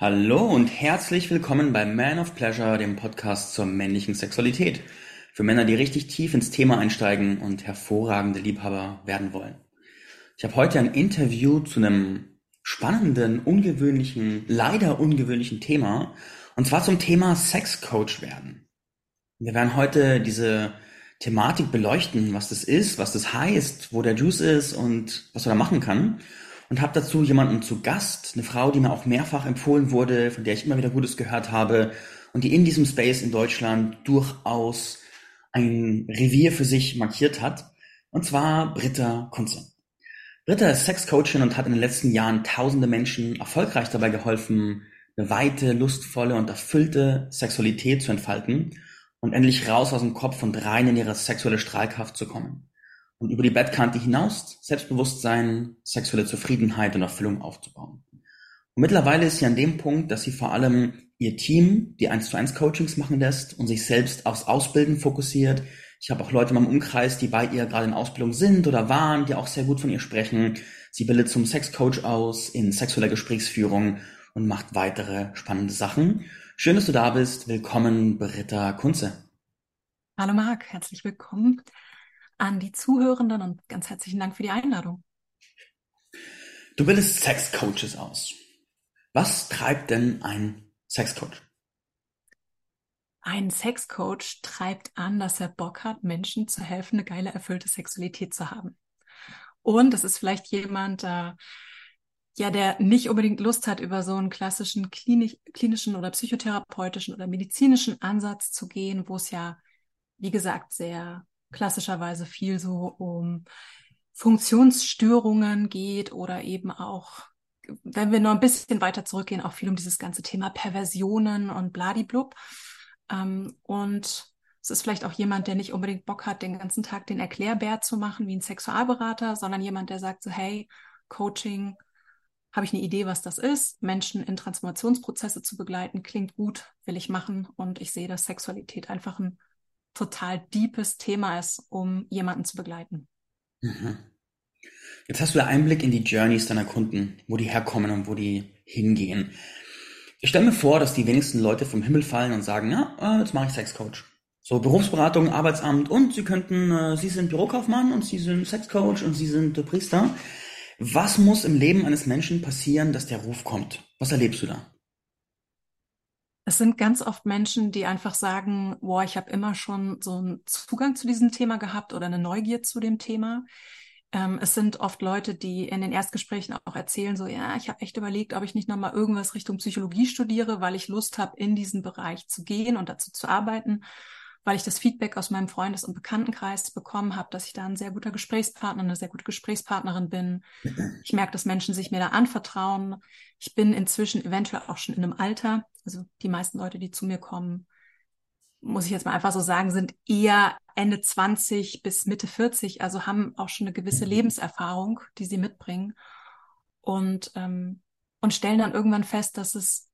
Hallo und herzlich willkommen bei Man of Pleasure, dem Podcast zur männlichen Sexualität. Für Männer, die richtig tief ins Thema einsteigen und hervorragende Liebhaber werden wollen. Ich habe heute ein Interview zu einem spannenden, ungewöhnlichen, leider ungewöhnlichen Thema. Und zwar zum Thema Sexcoach werden. Wir werden heute diese Thematik beleuchten, was das ist, was das heißt, wo der Juice ist und was man da machen kann und habe dazu jemanden zu Gast, eine Frau, die mir auch mehrfach empfohlen wurde, von der ich immer wieder Gutes gehört habe und die in diesem Space in Deutschland durchaus ein Revier für sich markiert hat, und zwar Britta Kunze. Britta ist Sexcoachin und hat in den letzten Jahren tausende Menschen erfolgreich dabei geholfen, eine weite, lustvolle und erfüllte Sexualität zu entfalten und endlich raus aus dem Kopf und rein in ihre sexuelle Strahlkraft zu kommen und über die Bettkante hinaus Selbstbewusstsein, sexuelle Zufriedenheit und Erfüllung aufzubauen. Und mittlerweile ist sie an dem Punkt, dass sie vor allem ihr Team die 1 zu 1 Coachings machen lässt und sich selbst aufs Ausbilden fokussiert. Ich habe auch Leute in meinem Umkreis, die bei ihr gerade in Ausbildung sind oder waren, die auch sehr gut von ihr sprechen. Sie bildet zum Sexcoach aus in sexueller Gesprächsführung und macht weitere spannende Sachen. Schön, dass du da bist. Willkommen, Britta Kunze. Hallo Marc, herzlich willkommen an die Zuhörenden und ganz herzlichen Dank für die Einladung. Du bildest Sexcoaches aus. Was treibt denn ein Sexcoach? Ein Sexcoach treibt an, dass er Bock hat, Menschen zu helfen, eine geile, erfüllte Sexualität zu haben. Und das ist vielleicht jemand, äh, ja, der nicht unbedingt Lust hat, über so einen klassischen klinisch, klinischen oder psychotherapeutischen oder medizinischen Ansatz zu gehen, wo es ja, wie gesagt, sehr klassischerweise viel so um Funktionsstörungen geht oder eben auch, wenn wir noch ein bisschen weiter zurückgehen, auch viel um dieses ganze Thema Perversionen und bladiblub. Ähm, und es ist vielleicht auch jemand, der nicht unbedingt Bock hat, den ganzen Tag den Erklärbär zu machen wie ein Sexualberater, sondern jemand, der sagt so, hey, Coaching, habe ich eine Idee, was das ist, Menschen in Transformationsprozesse zu begleiten, klingt gut, will ich machen und ich sehe, dass Sexualität einfach ein total deepes Thema ist, um jemanden zu begleiten. Mhm. Jetzt hast du den Einblick in die Journeys deiner Kunden, wo die herkommen und wo die hingehen. Ich stelle mir vor, dass die wenigsten Leute vom Himmel fallen und sagen, ja, äh, jetzt mache ich Sexcoach. So Berufsberatung, Arbeitsamt und sie könnten, äh, sie sind Bürokaufmann und sie sind Sexcoach und sie sind Priester. Was muss im Leben eines Menschen passieren, dass der Ruf kommt? Was erlebst du da? Es sind ganz oft Menschen, die einfach sagen, boah, ich habe immer schon so einen Zugang zu diesem Thema gehabt oder eine Neugier zu dem Thema. Ähm, es sind oft Leute, die in den Erstgesprächen auch erzählen, so, ja, ich habe echt überlegt, ob ich nicht nochmal irgendwas Richtung Psychologie studiere, weil ich Lust habe, in diesen Bereich zu gehen und dazu zu arbeiten weil ich das Feedback aus meinem Freundes- und Bekanntenkreis bekommen habe, dass ich da ein sehr guter Gesprächspartner, eine sehr gute Gesprächspartnerin bin. Ich merke, dass Menschen sich mir da anvertrauen. Ich bin inzwischen eventuell auch schon in einem Alter, also die meisten Leute, die zu mir kommen, muss ich jetzt mal einfach so sagen, sind eher Ende 20 bis Mitte 40, also haben auch schon eine gewisse Lebenserfahrung, die sie mitbringen und, ähm, und stellen dann irgendwann fest, dass es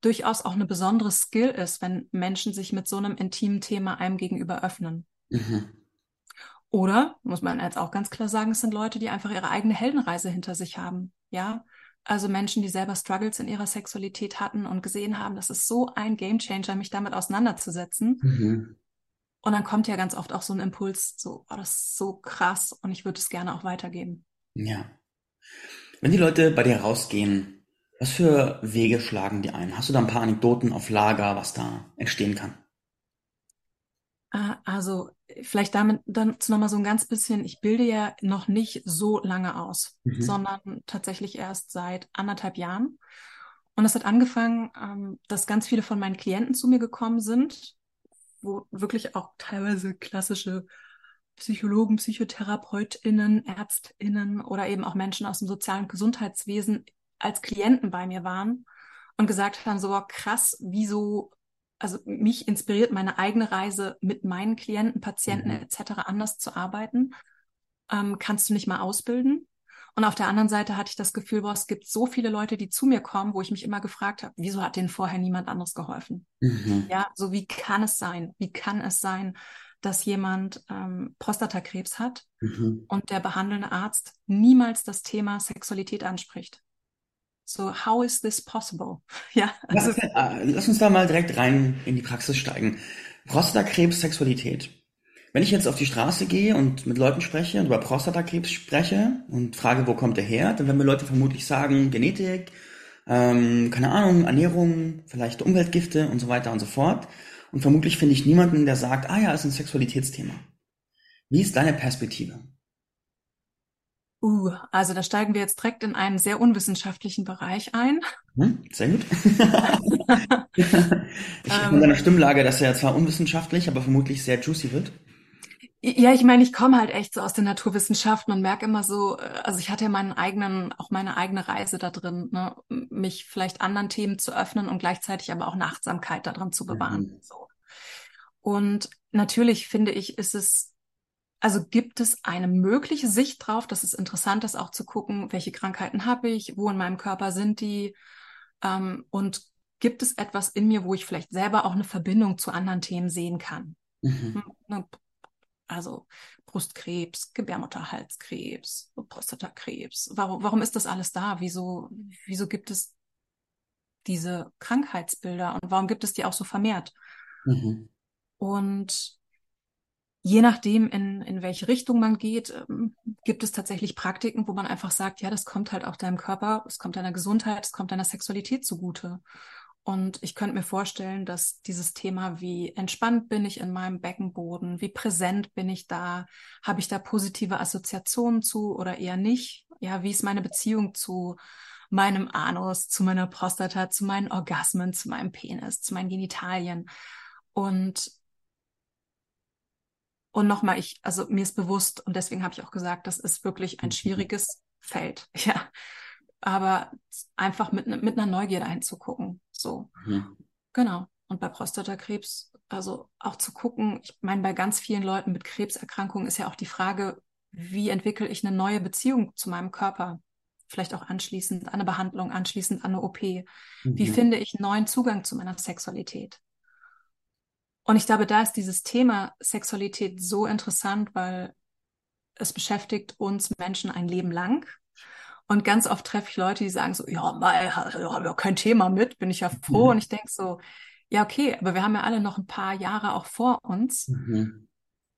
durchaus auch eine besondere Skill ist, wenn Menschen sich mit so einem intimen Thema einem gegenüber öffnen. Mhm. Oder, muss man jetzt auch ganz klar sagen, es sind Leute, die einfach ihre eigene Heldenreise hinter sich haben. Ja, also Menschen, die selber Struggles in ihrer Sexualität hatten und gesehen haben, das ist so ein Gamechanger, mich damit auseinanderzusetzen. Mhm. Und dann kommt ja ganz oft auch so ein Impuls, so, oh, das ist so krass und ich würde es gerne auch weitergeben. Ja. Wenn die Leute bei dir rausgehen was für Wege schlagen die ein? Hast du da ein paar Anekdoten auf Lager, was da entstehen kann? Ah, also vielleicht damit dann noch mal so ein ganz bisschen, ich bilde ja noch nicht so lange aus, mhm. sondern tatsächlich erst seit anderthalb Jahren. Und es hat angefangen, ähm, dass ganz viele von meinen Klienten zu mir gekommen sind, wo wirklich auch teilweise klassische Psychologen, PsychotherapeutInnen, ÄrztInnen oder eben auch Menschen aus dem sozialen Gesundheitswesen als Klienten bei mir waren und gesagt haben, so krass, wieso, also mich inspiriert meine eigene Reise mit meinen Klienten, Patienten mhm. etc. anders zu arbeiten. Ähm, kannst du nicht mal ausbilden? Und auf der anderen Seite hatte ich das Gefühl, boah, es gibt so viele Leute, die zu mir kommen, wo ich mich immer gefragt habe, wieso hat denen vorher niemand anderes geholfen? Mhm. Ja, so wie kann es sein? Wie kann es sein, dass jemand ähm, Prostatakrebs hat mhm. und der behandelnde Arzt niemals das Thema Sexualität anspricht? So, how is this possible? Ja, also. Lass, äh, lass uns da mal direkt rein in die Praxis steigen. Prostatakrebs, Sexualität. Wenn ich jetzt auf die Straße gehe und mit Leuten spreche und über Prostatakrebs spreche und frage, wo kommt der her, dann werden mir Leute vermutlich sagen, Genetik, ähm, keine Ahnung, Ernährung, vielleicht Umweltgifte und so weiter und so fort. Und vermutlich finde ich niemanden, der sagt, ah ja, ist ein Sexualitätsthema. Wie ist deine Perspektive? Uh, also da steigen wir jetzt direkt in einen sehr unwissenschaftlichen Bereich ein. Hm, sehr gut. ich ähm, von deiner Stimmlage, dass er zwar unwissenschaftlich, aber vermutlich sehr juicy wird. Ja, ich meine, ich komme halt echt so aus den Naturwissenschaften und merke immer so, äh, also ich hatte ja meinen eigenen, auch meine eigene Reise da drin, ne, mich vielleicht anderen Themen zu öffnen und gleichzeitig aber auch eine Achtsamkeit da drin zu bewahren. Mhm. So. Und natürlich finde ich, ist es also gibt es eine mögliche Sicht drauf, dass es interessant ist, auch zu gucken, welche Krankheiten habe ich, wo in meinem Körper sind die ähm, und gibt es etwas in mir, wo ich vielleicht selber auch eine Verbindung zu anderen Themen sehen kann. Mhm. Hm, ne, also Brustkrebs, Gebärmutterhalskrebs, Prostatakrebs. Warum, warum ist das alles da? Wieso, wieso gibt es diese Krankheitsbilder und warum gibt es die auch so vermehrt? Mhm. Und je nachdem, in, in welche Richtung man geht, ähm, gibt es tatsächlich Praktiken, wo man einfach sagt, ja, das kommt halt auch deinem Körper, es kommt deiner Gesundheit, es kommt deiner Sexualität zugute. Und ich könnte mir vorstellen, dass dieses Thema, wie entspannt bin ich in meinem Beckenboden, wie präsent bin ich da, habe ich da positive Assoziationen zu oder eher nicht? Ja, wie ist meine Beziehung zu meinem Anus, zu meiner Prostata, zu meinen Orgasmen, zu meinem Penis, zu meinen Genitalien? Und und nochmal, ich, also mir ist bewusst, und deswegen habe ich auch gesagt, das ist wirklich ein mhm. schwieriges Feld. Ja. Aber einfach mit, mit einer Neugierde einzugucken. So. Mhm. Genau. Und bei Prostatakrebs, also auch zu gucken, ich meine, bei ganz vielen Leuten mit Krebserkrankungen ist ja auch die Frage, wie entwickle ich eine neue Beziehung zu meinem Körper? Vielleicht auch anschließend an eine Behandlung, anschließend an eine OP. Mhm. Wie finde ich einen neuen Zugang zu meiner Sexualität? Und ich glaube, da ist dieses Thema Sexualität so interessant, weil es beschäftigt uns Menschen ein Leben lang. Und ganz oft treffe ich Leute, die sagen so, ja, mal, habe ja kein Thema mit, bin ich ja froh. Mhm. Und ich denke so, ja, okay, aber wir haben ja alle noch ein paar Jahre auch vor uns. Mhm.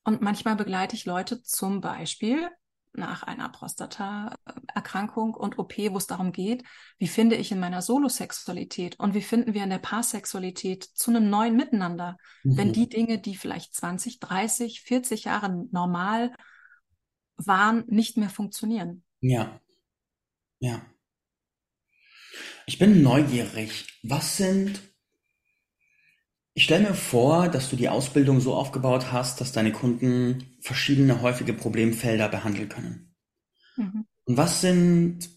Und manchmal begleite ich Leute zum Beispiel nach einer Prostataerkrankung und OP, wo es darum geht, wie finde ich in meiner Solosexualität und wie finden wir in der Paarsexualität zu einem neuen Miteinander, mhm. wenn die Dinge, die vielleicht 20, 30, 40 Jahre normal waren, nicht mehr funktionieren. Ja. Ja. Ich bin neugierig. Was sind ich stelle mir vor, dass du die Ausbildung so aufgebaut hast, dass deine Kunden verschiedene häufige Problemfelder behandeln können. Mhm. Und was sind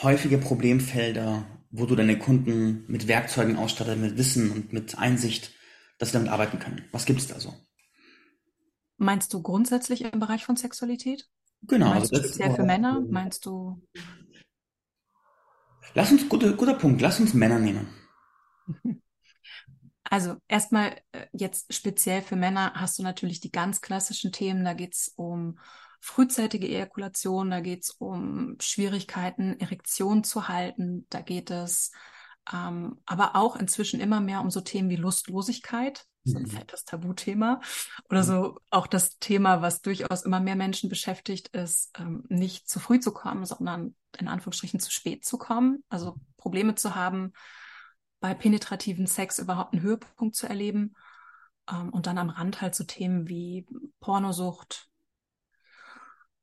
häufige Problemfelder, wo du deine Kunden mit Werkzeugen ausstattest, mit Wissen und mit Einsicht, dass sie damit arbeiten können? Was gibt es da so? Meinst du grundsätzlich im Bereich von Sexualität? Genau. Meinst also du speziell für Männer? Meinst du? Lass uns, guter, guter Punkt, lass uns Männer nehmen. Also erstmal äh, jetzt speziell für Männer hast du natürlich die ganz klassischen Themen. Da geht es um frühzeitige Ejakulation, da geht es um Schwierigkeiten, Erektion zu halten, da geht es ähm, aber auch inzwischen immer mehr um so Themen wie Lustlosigkeit, so ein mhm. fettes Tabuthema. Oder mhm. so auch das Thema, was durchaus immer mehr Menschen beschäftigt, ist, ähm, nicht zu früh zu kommen, sondern in Anführungsstrichen zu spät zu kommen. Also Probleme zu haben, bei penetrativen Sex überhaupt einen Höhepunkt zu erleben. Ähm, und dann am Rand halt so Themen wie Pornosucht.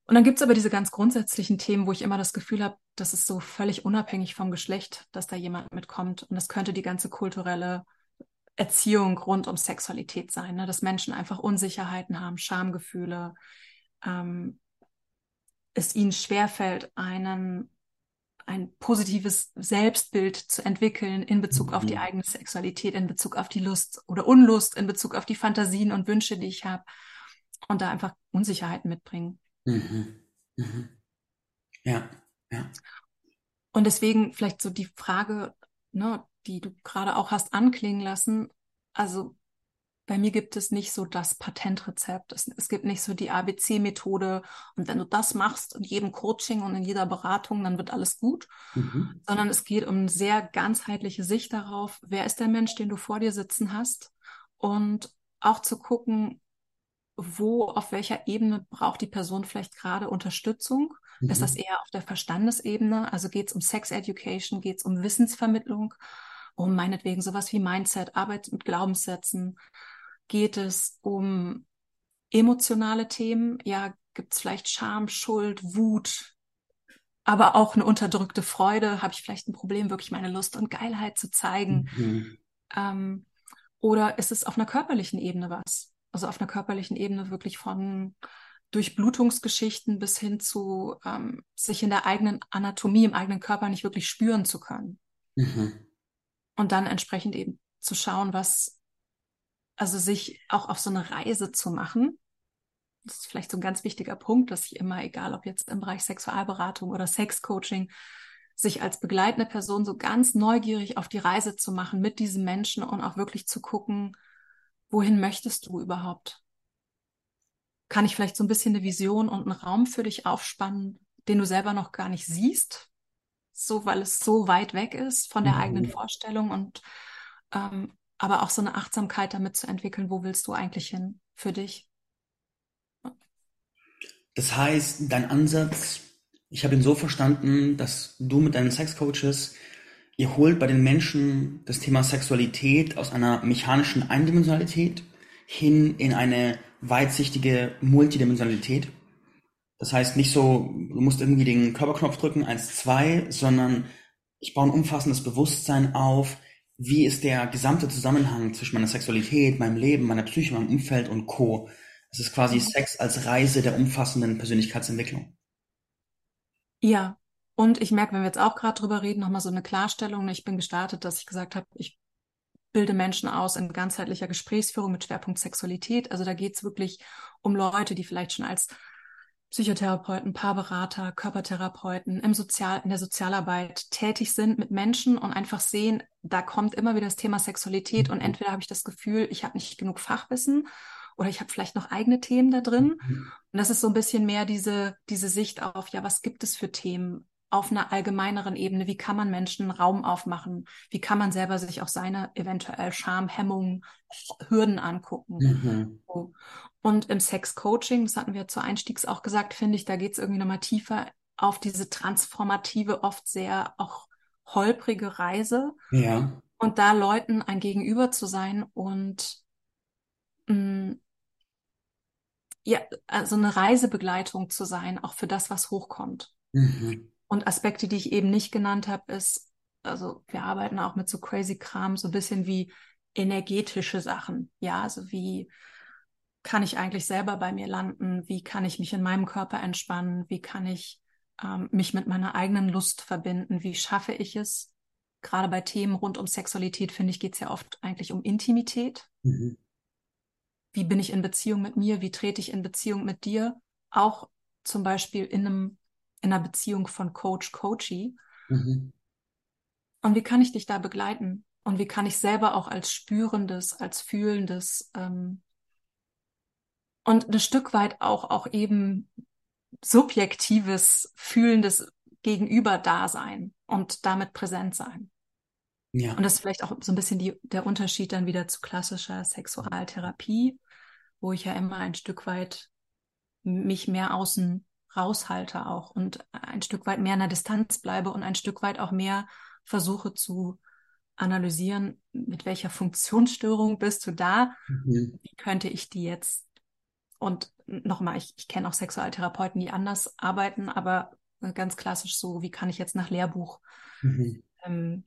Und dann gibt's aber diese ganz grundsätzlichen Themen, wo ich immer das Gefühl habe, das ist so völlig unabhängig vom Geschlecht, dass da jemand mitkommt. Und das könnte die ganze kulturelle Erziehung rund um Sexualität sein, ne? dass Menschen einfach Unsicherheiten haben, Schamgefühle, ähm, es ihnen schwerfällt, einen ein positives Selbstbild zu entwickeln in Bezug auf die mhm. eigene Sexualität, in Bezug auf die Lust oder Unlust, in Bezug auf die Fantasien und Wünsche, die ich habe und da einfach Unsicherheiten mitbringen. Mhm. Mhm. Ja, ja. Und deswegen vielleicht so die Frage, ne, die du gerade auch hast anklingen lassen. Also bei mir gibt es nicht so das Patentrezept. Es, es gibt nicht so die ABC-Methode. Und wenn du das machst in jedem Coaching und in jeder Beratung, dann wird alles gut. Mhm. Sondern es geht um eine sehr ganzheitliche Sicht darauf, wer ist der Mensch, den du vor dir sitzen hast. Und auch zu gucken, wo, auf welcher Ebene braucht die Person vielleicht gerade Unterstützung? Mhm. Ist das mhm. eher auf der Verstandesebene? Also geht es um Sex Education, geht es um Wissensvermittlung, um meinetwegen sowas wie Mindset, Arbeit mit Glaubenssätzen? Geht es um emotionale Themen? Ja, gibt es vielleicht Scham, Schuld, Wut, aber auch eine unterdrückte Freude? Habe ich vielleicht ein Problem, wirklich meine Lust und Geilheit zu zeigen? Mhm. Ähm, oder ist es auf einer körperlichen Ebene was? Also auf einer körperlichen Ebene wirklich von Durchblutungsgeschichten bis hin zu ähm, sich in der eigenen Anatomie, im eigenen Körper nicht wirklich spüren zu können. Mhm. Und dann entsprechend eben zu schauen, was, also sich auch auf so eine Reise zu machen. Das ist vielleicht so ein ganz wichtiger Punkt, dass ich immer, egal ob jetzt im Bereich Sexualberatung oder Sexcoaching, sich als begleitende Person so ganz neugierig auf die Reise zu machen mit diesem Menschen und auch wirklich zu gucken, wohin möchtest du überhaupt? Kann ich vielleicht so ein bisschen eine Vision und einen Raum für dich aufspannen, den du selber noch gar nicht siehst, so weil es so weit weg ist von der mhm. eigenen Vorstellung und ähm, aber auch so eine Achtsamkeit damit zu entwickeln, wo willst du eigentlich hin für dich? Das heißt, dein Ansatz, ich habe ihn so verstanden, dass du mit deinen Sexcoaches Ihr holt bei den Menschen das Thema Sexualität aus einer mechanischen Eindimensionalität hin in eine weitsichtige Multidimensionalität. Das heißt nicht so, du musst irgendwie den Körperknopf drücken, eins, zwei, sondern ich baue ein umfassendes Bewusstsein auf, wie ist der gesamte Zusammenhang zwischen meiner Sexualität, meinem Leben, meiner Psyche, meinem Umfeld und Co. Es ist quasi Sex als Reise der umfassenden Persönlichkeitsentwicklung. Ja, und ich merke, wenn wir jetzt auch gerade drüber reden, nochmal so eine Klarstellung. Ich bin gestartet, dass ich gesagt habe, ich bilde Menschen aus in ganzheitlicher Gesprächsführung mit Schwerpunkt Sexualität. Also da geht es wirklich um Leute, die vielleicht schon als Psychotherapeuten, Paarberater, Körpertherapeuten im Sozial, in der Sozialarbeit tätig sind mit Menschen und einfach sehen, da kommt immer wieder das Thema Sexualität und mhm. entweder habe ich das Gefühl, ich habe nicht genug Fachwissen oder ich habe vielleicht noch eigene Themen da drin. Mhm. Und das ist so ein bisschen mehr diese, diese Sicht auf, ja, was gibt es für Themen? auf einer allgemeineren Ebene, wie kann man Menschen Raum aufmachen, wie kann man selber sich auch seine eventuell Scham, Hemmungen, Hürden angucken. Mhm. Und im Sex-Coaching, das hatten wir zu Einstiegs auch gesagt, finde ich, da geht es irgendwie nochmal tiefer auf diese transformative, oft sehr auch holprige Reise. Ja. Und da Leuten ein Gegenüber zu sein und mh, mm, ja, also eine Reisebegleitung zu sein, auch für das, was hochkommt. Mhm. Und Aspekte, die ich eben nicht genannt habe, ist, also wir arbeiten auch mit so crazy Kram, so ein bisschen wie energetische Sachen. Ja, also wie kann ich eigentlich selber bei mir landen? Wie kann ich mich in meinem Körper entspannen? Wie kann ich ähm, mich mit meiner eigenen Lust verbinden? Wie schaffe ich es? Gerade bei Themen rund um Sexualität, finde ich, geht es ja oft eigentlich um Intimität. Mhm. Wie bin ich in Beziehung mit mir? Wie trete ich in Beziehung mit dir? Auch zum Beispiel in einem in einer Beziehung von Coach-Coachee. Mhm. Und wie kann ich dich da begleiten? Und wie kann ich selber auch als Spürendes, als Fühlendes ähm, und ein Stück weit auch, auch eben subjektives, fühlendes Gegenüber da sein und damit präsent sein. Ja. Und das ist vielleicht auch so ein bisschen die, der Unterschied dann wieder zu klassischer Sexualtherapie, wo ich ja immer ein Stück weit mich mehr außen raushalte auch und ein Stück weit mehr in der Distanz bleibe und ein Stück weit auch mehr versuche zu analysieren, mit welcher Funktionsstörung bist du da? Mhm. Wie könnte ich die jetzt? Und nochmal, ich, ich kenne auch Sexualtherapeuten, die anders arbeiten, aber ganz klassisch so, wie kann ich jetzt nach Lehrbuch mhm. ähm,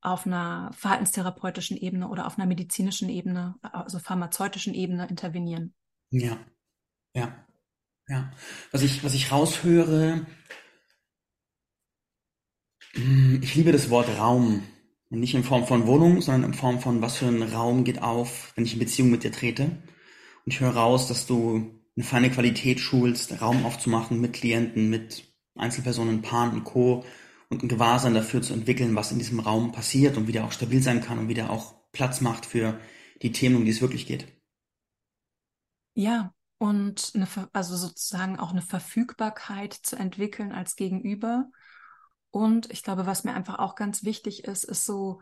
auf einer verhaltenstherapeutischen Ebene oder auf einer medizinischen Ebene, also pharmazeutischen Ebene intervenieren? Ja, ja. Ja. Was ich, was ich raushöre, hm, ich liebe das Wort Raum. Und nicht in Form von Wohnung, sondern in Form von, was für ein Raum geht auf, wenn ich in Beziehung mit dir trete. Und ich höre raus, dass du eine feine Qualität schulst, Raum aufzumachen mit Klienten, mit Einzelpersonen, Paaren und Co. Und ein Gewahrsein dafür zu entwickeln, was in diesem Raum passiert und wie der auch stabil sein kann und wie der auch Platz macht für die Themen, um die es wirklich geht. Ja, und eine, also sozusagen auch eine Verfügbarkeit zu entwickeln als Gegenüber. Und ich glaube, was mir einfach auch ganz wichtig ist, ist so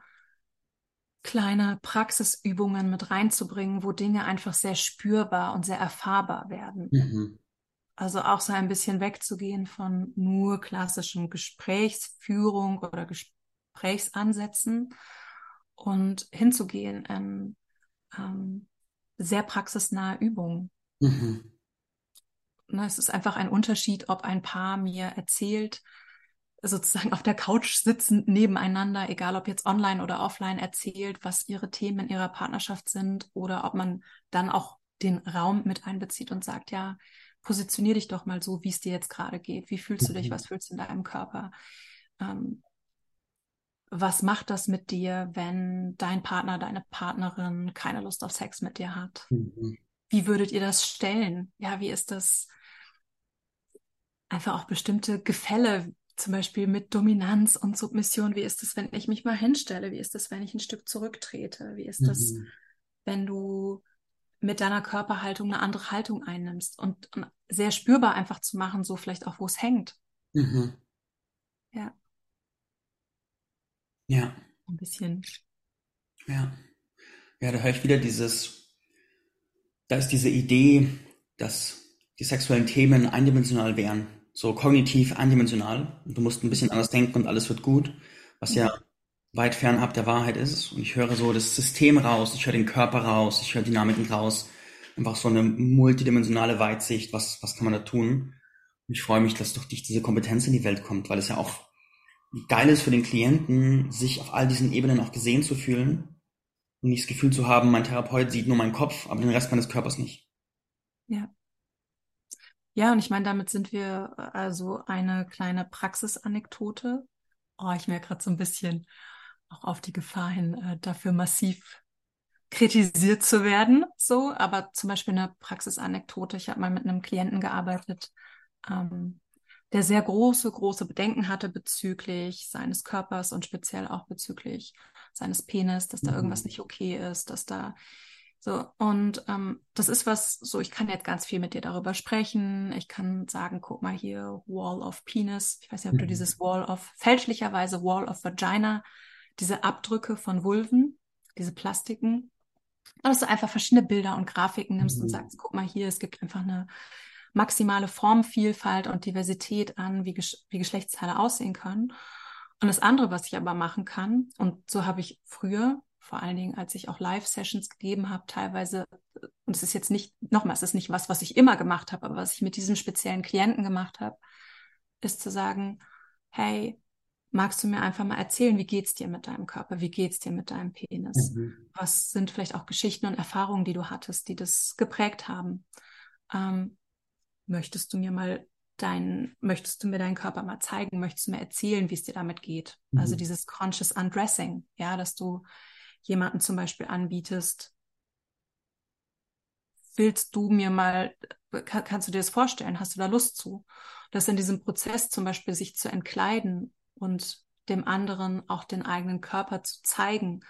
kleine Praxisübungen mit reinzubringen, wo Dinge einfach sehr spürbar und sehr erfahrbar werden. Mhm. Also auch so ein bisschen wegzugehen von nur klassischen Gesprächsführung oder Gesprächsansätzen und hinzugehen in ähm, sehr praxisnahe Übungen. Mhm. Na, es ist einfach ein Unterschied, ob ein Paar mir erzählt, sozusagen auf der Couch sitzend nebeneinander, egal ob jetzt online oder offline, erzählt, was ihre Themen in ihrer Partnerschaft sind oder ob man dann auch den Raum mit einbezieht und sagt, ja, positionier dich doch mal so, wie es dir jetzt gerade geht. Wie fühlst du dich? Mhm. Was fühlst du in deinem Körper? Ähm, was macht das mit dir, wenn dein Partner, deine Partnerin keine Lust auf Sex mit dir hat? Mhm. Wie würdet ihr das stellen? Ja, wie ist das? Einfach auch bestimmte Gefälle, zum Beispiel mit Dominanz und Submission. Wie ist es, wenn ich mich mal hinstelle? Wie ist es, wenn ich ein Stück zurücktrete? Wie ist es, mhm. wenn du mit deiner Körperhaltung eine andere Haltung einnimmst und, und sehr spürbar einfach zu machen, so vielleicht auch, wo es hängt. Mhm. Ja. Ja. Ein bisschen. Ja. Ja, da höre ich wieder dieses, da ist diese Idee, dass die sexuellen Themen eindimensional wären, so kognitiv eindimensional. Du musst ein bisschen anders denken und alles wird gut, was ja weit fernab der Wahrheit ist. Und ich höre so das System raus, ich höre den Körper raus, ich höre Dynamiken raus. Einfach so eine multidimensionale Weitsicht, was, was kann man da tun? Und ich freue mich, dass durch dich diese Kompetenz in die Welt kommt, weil es ja auch geil ist für den Klienten, sich auf all diesen Ebenen auch gesehen zu fühlen und nicht das Gefühl zu haben, mein Therapeut sieht nur meinen Kopf, aber den Rest meines Körpers nicht. Ja. Ja, und ich meine, damit sind wir also eine kleine Praxisanekdote. Oh, ich merke gerade so ein bisschen, auch auf die Gefahr hin, äh, dafür massiv kritisiert zu werden. So, aber zum Beispiel eine Praxisanekdote. Ich habe mal mit einem Klienten gearbeitet, ähm, der sehr große, große Bedenken hatte bezüglich seines Körpers und speziell auch bezüglich seines Penis, dass da irgendwas mhm. nicht okay ist, dass da so, und ähm, das ist was, so, ich kann jetzt ganz viel mit dir darüber sprechen. Ich kann sagen, guck mal hier, Wall of Penis. Ich weiß nicht, ob du mhm. dieses Wall of, fälschlicherweise Wall of Vagina diese Abdrücke von Vulven, diese Plastiken, dass du einfach verschiedene Bilder und Grafiken nimmst mhm. und sagst, guck mal hier, es gibt einfach eine maximale Formvielfalt und Diversität an, wie, Gesch wie Geschlechtsteile aussehen können. Und das andere, was ich aber machen kann, und so habe ich früher, vor allen Dingen, als ich auch Live-Sessions gegeben habe, teilweise, und es ist jetzt nicht, nochmal, es ist nicht was, was ich immer gemacht habe, aber was ich mit diesem speziellen Klienten gemacht habe, ist zu sagen, hey, magst du mir einfach mal erzählen, wie geht's dir mit deinem Körper? Wie geht's dir mit deinem Penis? Mhm. Was sind vielleicht auch Geschichten und Erfahrungen, die du hattest, die das geprägt haben? Ähm, möchtest du mir mal dein, möchtest du mir deinen Körper mal zeigen? Möchtest du mir erzählen, wie es dir damit geht? Also mhm. Also dieses conscious undressing, ja, dass du jemanden zum Beispiel anbietest. Willst du mir mal, kann, kannst du dir das vorstellen? Hast du da Lust zu? Dass in diesem Prozess zum Beispiel sich zu entkleiden und dem anderen auch den eigenen Körper zu zeigen,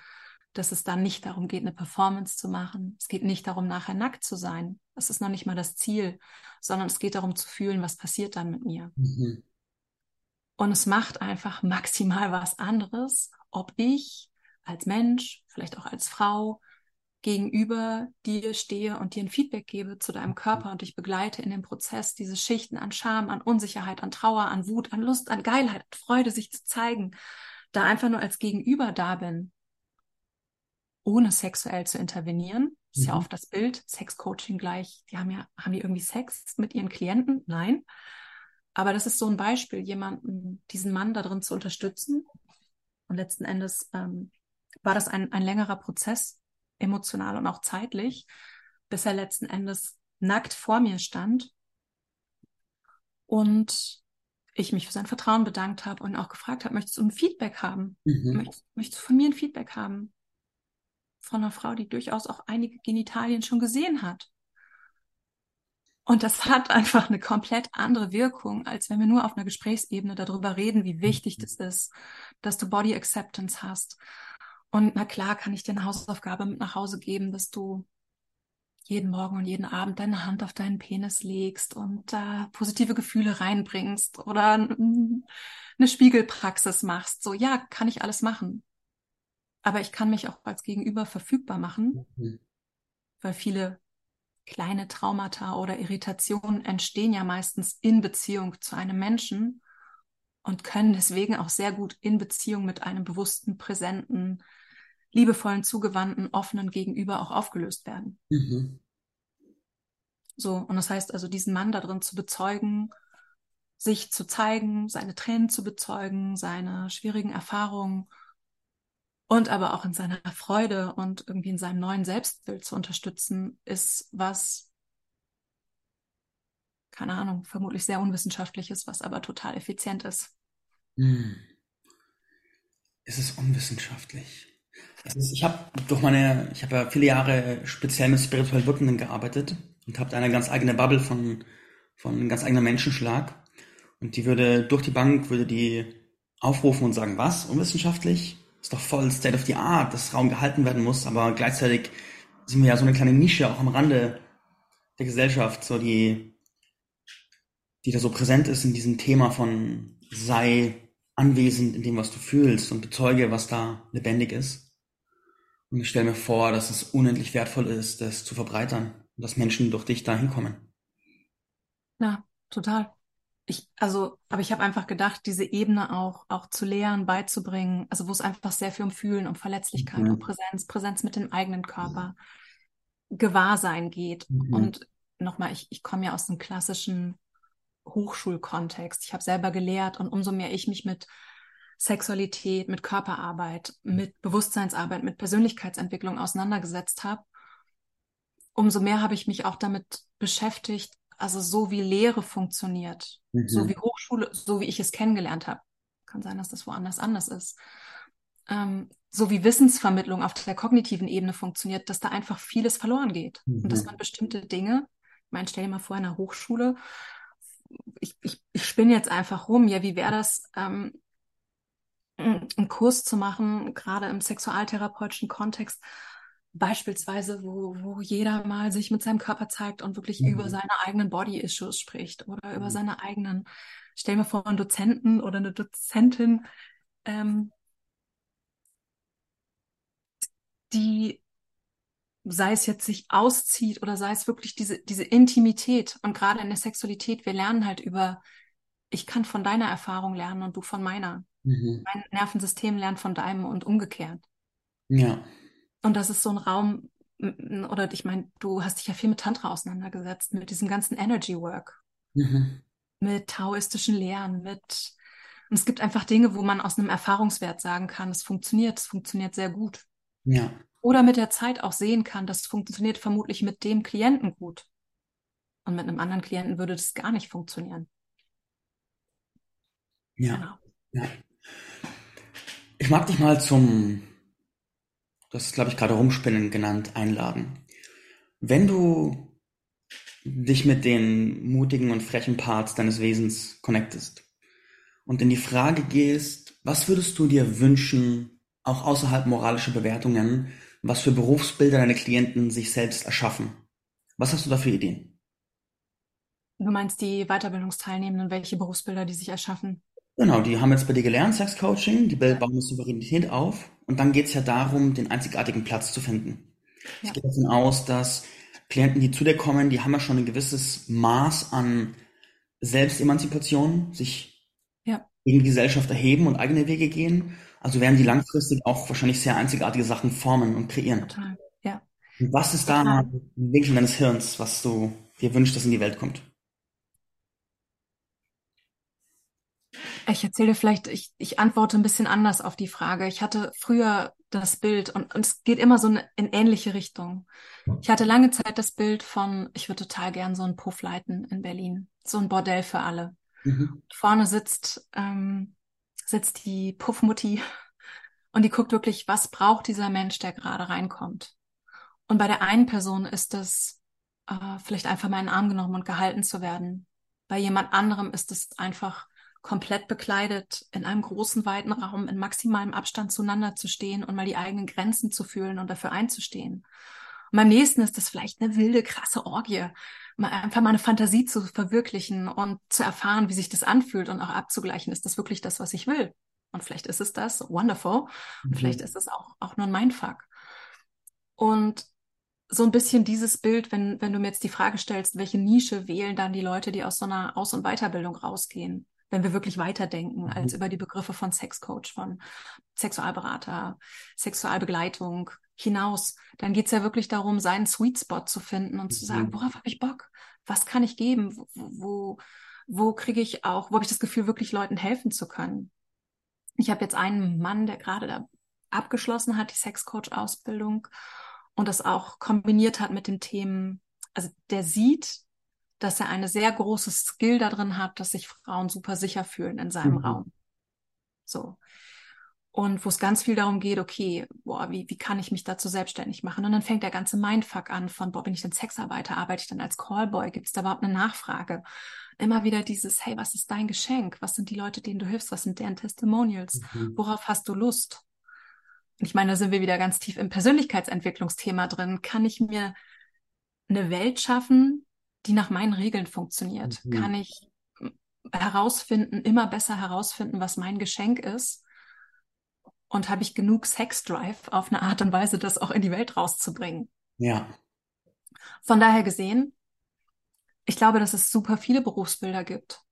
dass es dann nicht darum geht, eine Performance zu machen. Es geht nicht darum, nachher nackt zu sein. Das ist noch nicht mal das Ziel, sondern es geht darum zu fühlen, was passiert dann mit mir. Mhm. Und es macht einfach maximal was anderes, ob ich als Mensch, vielleicht auch als Frau, gegenüber dir stehe und dir ein Feedback gebe zu deinem Körper und dich begleite in dem Prozess, diese Schichten an Scham, an Unsicherheit, an Trauer, an Wut, an Lust, an Geilheit, an Freude, sich zu zeigen, da einfach nur als Gegenüber da bin, ohne sexuell zu intervenieren. Das ist mhm. ja oft das Bild, Sexcoaching gleich, die haben ja, haben die irgendwie Sex mit ihren Klienten? Nein. Aber das ist so ein Beispiel, jemanden, diesen Mann da drin zu unterstützen. Und letzten Endes ähm, war das ein, ein längerer Prozess, emotional und auch zeitlich, bis er letzten Endes nackt vor mir stand und ich mich für sein Vertrauen bedankt habe und auch gefragt habe, möchtest du ein Feedback haben? Mhm. Möchtest, möchtest, du von mir ein Feedback haben? Von einer Frau, die durchaus auch einige Genitalien schon gesehen hat. Und das hat einfach eine komplett andere Wirkung, als wenn wir nur auf einer Gesprächsebene darüber reden, wie wichtig mhm. das ist, dass du Body Acceptance hast, und na klar kann ich dir eine Hausaufgabe mit nach Hause geben, dass du jeden Morgen und jeden Abend deine Hand auf deinen Penis legst und da äh, positive Gefühle reinbringst oder eine Spiegelpraxis machst. So, ja, kann ich alles machen. Aber ich kann mich auch als Gegenüber verfügbar machen, mhm. weil viele kleine Traumata oder Irritationen entstehen ja meistens in Beziehung zu einem Menschen und können deswegen auch sehr gut in Beziehung mit einem bewussten, präsenten, liebevollen, zugewandten, offenen Gegenüber auch aufgelöst werden. Mhm. So, und das heißt also, diesen Mann darin zu bezeugen, sich zu zeigen, seine Tränen zu bezeugen, seine schwierigen Erfahrungen und aber auch in seiner Freude und irgendwie in seinem neuen Selbstbild zu unterstützen, ist was, keine Ahnung, vermutlich sehr unwissenschaftliches, was aber total effizient ist. Hm. Es ist unwissenschaftlich. Ist, ich habe durch meine, ich habe ja viele Jahre speziell mit spirituell Wirkenden gearbeitet und habe eine ganz eigene Bubble von, von einem ganz eigenen Menschenschlag. Und die würde durch die Bank, würde die aufrufen und sagen, was? Unwissenschaftlich? ist doch voll State of the Art, dass Raum gehalten werden muss, aber gleichzeitig sind wir ja so eine kleine Nische auch am Rande der Gesellschaft, so die, die da so präsent ist in diesem Thema von sei anwesend in dem, was du fühlst und bezeuge, was da lebendig ist. Und ich stelle mir vor, dass es unendlich wertvoll ist, das zu verbreitern und dass Menschen durch dich da hinkommen. Ja, total ich, also, aber ich habe einfach gedacht, diese Ebene auch, auch zu lehren, beizubringen, also wo es einfach sehr viel um Fühlen, um Verletzlichkeit, mhm. um Präsenz, Präsenz mit dem eigenen Körper, Gewahrsein geht. Mhm. Und nochmal, ich, ich komme ja aus einem klassischen Hochschulkontext. Ich habe selber gelehrt und umso mehr ich mich mit Sexualität, mit Körperarbeit, mit Bewusstseinsarbeit, mit Persönlichkeitsentwicklung auseinandergesetzt habe, umso mehr habe ich mich auch damit beschäftigt, also so wie Lehre funktioniert, mhm. so wie Hochschule, so wie ich es kennengelernt habe. Kann sein, dass das woanders anders ist. Ähm, so wie Wissensvermittlung auf der kognitiven Ebene funktioniert, dass da einfach vieles verloren geht. Mhm. Und dass mhm. man bestimmte Dinge, ich meine, stell dir mal vor, in einer Hochschule, ich, ich, ich spinne jetzt einfach rum, ja, wie wäre das, ähm, einen Kurs zu machen, gerade im sexualtherapeutischen Kontext, beispielsweise, wo, wo jeder mal sich mit seinem Körper zeigt und wirklich mhm. über seine eigenen Body-Issues spricht oder mhm. über seine eigenen, stell mir vor, einen Dozenten oder eine Dozentin, ähm, die sei es jetzt sich auszieht oder sei es wirklich diese, diese Intimität und gerade in der Sexualität, wir lernen halt über, ich kann von deiner Erfahrung lernen und du von meiner. Mhm. Mein Nervensystem lernt von deinem und umgekehrt. Ja. Und das ist so ein Raum, oder ich meine, du hast dich ja viel mit Tantra auseinandergesetzt, mit diesem ganzen Energy Work, mhm. mit taoistischen Lehren, mit und es gibt einfach Dinge, wo man aus einem Erfahrungswert sagen kann, es funktioniert, es funktioniert sehr gut. Ja. Oder mit der Zeit auch sehen kann, das funktioniert vermutlich mit dem Klienten gut. Und mit einem anderen Klienten würde das gar nicht funktionieren. Ja. Genau. ja. Ich mag dich mal zum das ist, glaube ich, gerade Rumspinnen genannt, einladen. Wenn du dich mit den mutigen und frechen Parts deines Wesens connectest und in die Frage gehst, was würdest du dir wünschen, auch außerhalb moralischer Bewertungen, was für Berufsbilder deine Klienten sich selbst erschaffen? Was hast du da für Ideen? Du meinst die Weiterbildungsteilnehmenden, welche Berufsbilder die sich erschaffen? Genau, die haben jetzt bei dir gelernt, Sexcoaching, die bauen eine Souveränität auf und dann geht es ja darum, den einzigartigen Platz zu finden. Ja. Ich gehe davon aus, dass Klienten, die zu dir kommen, die haben ja schon ein gewisses Maß an Selbstemanzipation, sich ja. gegen die Gesellschaft erheben und eigene Wege gehen. Also werden die langfristig auch wahrscheinlich sehr einzigartige Sachen formen und kreieren. Total, ja. Und was ist da im Winkel deines Hirns, was du dir wünschst, dass in die Welt kommt? Ich erzähle vielleicht, ich, ich antworte ein bisschen anders auf die Frage. Ich hatte früher das Bild und, und es geht immer so in ähnliche Richtung. Ich hatte lange Zeit das Bild von, ich würde total gern so einen Puff leiten in Berlin. So ein Bordell für alle. Mhm. Vorne sitzt, ähm, sitzt die Puffmutti und die guckt wirklich, was braucht dieser Mensch, der gerade reinkommt. Und bei der einen Person ist es äh, vielleicht einfach mal in den Arm genommen und gehalten zu werden. Bei jemand anderem ist es einfach komplett bekleidet in einem großen, weiten Raum in maximalem Abstand zueinander zu stehen und mal die eigenen Grenzen zu fühlen und dafür einzustehen. Und beim nächsten ist das vielleicht eine wilde, krasse Orgie. Mal einfach mal eine Fantasie zu verwirklichen und zu erfahren, wie sich das anfühlt und auch abzugleichen, ist das wirklich das, was ich will? Und vielleicht ist es das, wonderful. Und mhm. vielleicht ist es auch, auch nur ein Mindfuck. Und so ein bisschen dieses Bild, wenn, wenn du mir jetzt die Frage stellst, welche Nische wählen dann die Leute, die aus so einer Aus- und Weiterbildung rausgehen? Wenn wir wirklich weiterdenken mhm. als über die Begriffe von Sexcoach, von Sexualberater, Sexualbegleitung hinaus, dann geht es ja wirklich darum, seinen Sweet Spot zu finden und mhm. zu sagen, worauf habe ich Bock? Was kann ich geben? Wo, wo, wo kriege ich auch, wo habe ich das Gefühl, wirklich Leuten helfen zu können? Ich habe jetzt einen Mann, der gerade da abgeschlossen hat, die Sexcoach-Ausbildung und das auch kombiniert hat mit dem Themen, also der sieht, dass er eine sehr große Skill darin hat, dass sich Frauen super sicher fühlen in seinem mhm. Raum. So. Und wo es ganz viel darum geht, okay, boah, wie, wie kann ich mich dazu selbstständig machen? Und dann fängt der ganze Mindfuck an von, boah, bin ich denn Sexarbeiter? Arbeite ich dann als Callboy? Gibt es da überhaupt eine Nachfrage? Immer wieder dieses, hey, was ist dein Geschenk? Was sind die Leute, denen du hilfst? Was sind deren Testimonials? Mhm. Worauf hast du Lust? Und ich meine, da sind wir wieder ganz tief im Persönlichkeitsentwicklungsthema drin. Kann ich mir eine Welt schaffen, die nach meinen Regeln funktioniert? Mhm. Kann ich herausfinden, immer besser herausfinden, was mein Geschenk ist? Und habe ich genug Sex-Drive auf eine Art und Weise, das auch in die Welt rauszubringen? Ja. Von daher gesehen, ich glaube, dass es super viele Berufsbilder gibt.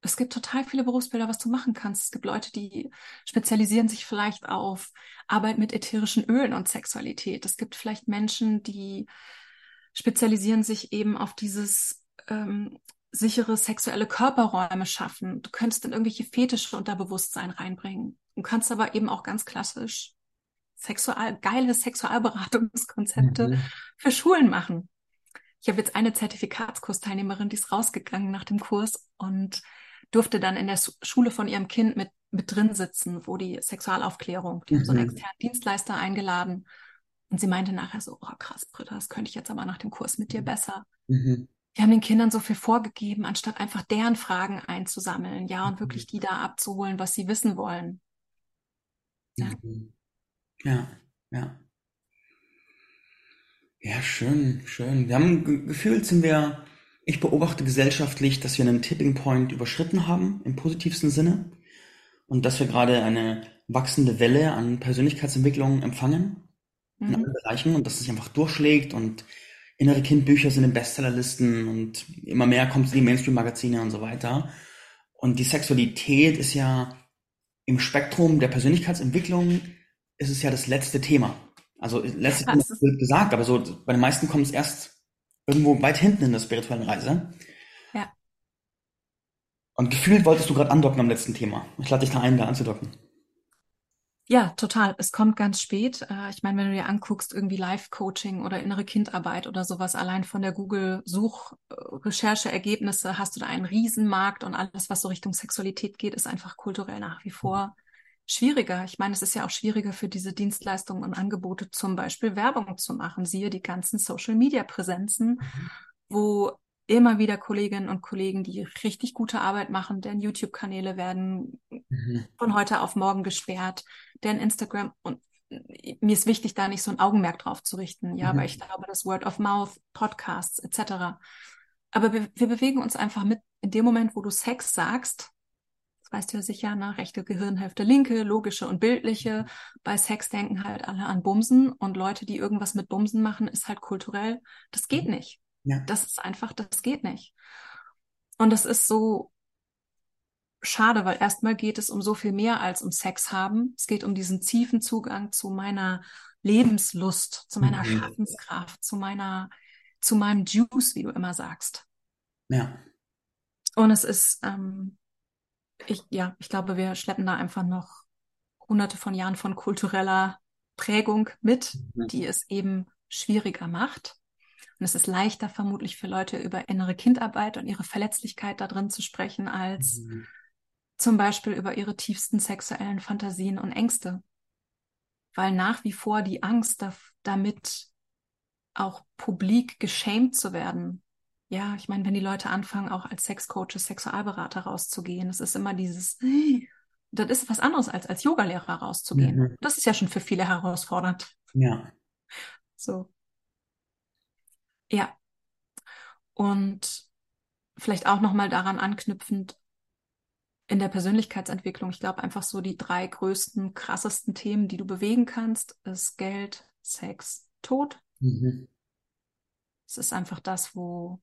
Es gibt total viele Berufsbilder, was du machen kannst. Es gibt Leute, die spezialisieren sich vielleicht auf Arbeit mit ätherischen Ölen und Sexualität. Es gibt vielleicht Menschen, die spezialisieren sich eben auf dieses ähm, sichere sexuelle Körperräume schaffen. Du könntest dann irgendwelche Fetische unter Bewusstsein reinbringen. Du kannst aber eben auch ganz klassisch sexual, geile Sexualberatungskonzepte mhm. für Schulen machen. Ich habe jetzt eine Zertifikatskursteilnehmerin, die ist rausgegangen nach dem Kurs und durfte dann in der Schule von ihrem Kind mit, mit drin sitzen, wo die Sexualaufklärung, die mhm. haben so einen mhm. externen Dienstleister eingeladen und sie meinte nachher so, oh krass, Britta, das könnte ich jetzt aber nach dem Kurs mit dir mhm. besser. Mhm. Wir haben den Kindern so viel vorgegeben, anstatt einfach deren Fragen einzusammeln, ja, und wirklich mhm. die da abzuholen, was sie wissen wollen. Ja, mhm. ja. Ja, ja schön, schön. Wir haben gefühlt sind wir, ich beobachte gesellschaftlich, dass wir einen Tipping Point überschritten haben, im positivsten Sinne. Und dass wir gerade eine wachsende Welle an Persönlichkeitsentwicklung empfangen in mhm. allen Bereichen und dass es sich einfach durchschlägt und innere Kindbücher sind in Bestsellerlisten und immer mehr kommt in die Mainstream-Magazine und so weiter. Und die Sexualität ist ja im Spektrum der Persönlichkeitsentwicklung ist es ja das letzte Thema. Also letzte Thema wird gesagt, aber so bei den meisten kommt es erst irgendwo weit hinten in der spirituellen Reise. Ja. Und gefühlt wolltest du gerade andocken am letzten Thema. Ich lade dich da ein, da anzudocken. Ja, total. Es kommt ganz spät. Äh, ich meine, wenn du dir anguckst, irgendwie Live-Coaching oder innere Kindarbeit oder sowas, allein von der Google-Such-Recherche-Ergebnisse hast du da einen Riesenmarkt und alles, was so Richtung Sexualität geht, ist einfach kulturell nach wie vor schwieriger. Ich meine, es ist ja auch schwieriger für diese Dienstleistungen und Angebote zum Beispiel Werbung zu machen. Siehe die ganzen Social-Media-Präsenzen, mhm. wo immer wieder Kolleginnen und Kollegen, die richtig gute Arbeit machen, deren YouTube-Kanäle werden mhm. von heute auf morgen gesperrt, deren Instagram und mir ist wichtig, da nicht so ein Augenmerk drauf zu richten, ja, mhm. weil ich glaube, das Word of Mouth, Podcasts etc. Aber wir, wir bewegen uns einfach mit in dem Moment, wo du Sex sagst, das weißt du ja sicher, ne? rechte Gehirnhälfte, linke, logische und bildliche. Bei Sex denken halt alle an Bumsen und Leute, die irgendwas mit Bumsen machen, ist halt kulturell. Das geht mhm. nicht. Ja. Das ist einfach, das geht nicht. Und das ist so schade, weil erstmal geht es um so viel mehr als um Sex haben. Es geht um diesen tiefen Zugang zu meiner Lebenslust, zu meiner mhm. Schaffenskraft, zu meiner, zu meinem Juice, wie du immer sagst. Ja. Und es ist, ähm, ich, ja, ich glaube, wir schleppen da einfach noch hunderte von Jahren von kultureller Prägung mit, mhm. die es eben schwieriger macht. Und es ist leichter vermutlich für Leute über innere Kindarbeit und ihre Verletzlichkeit da drin zu sprechen, als mhm. zum Beispiel über ihre tiefsten sexuellen Fantasien und Ängste. Weil nach wie vor die Angst damit auch publik geschämt zu werden. Ja, ich meine, wenn die Leute anfangen, auch als Sexcoaches, Sexualberater rauszugehen, das ist immer dieses, das ist was anderes als als Yogalehrer rauszugehen. Mhm. Das ist ja schon für viele herausfordernd. Ja. So. Ja. Und vielleicht auch nochmal daran anknüpfend in der Persönlichkeitsentwicklung. Ich glaube einfach so die drei größten, krassesten Themen, die du bewegen kannst, ist Geld, Sex, Tod. Mhm. Es ist einfach das, wo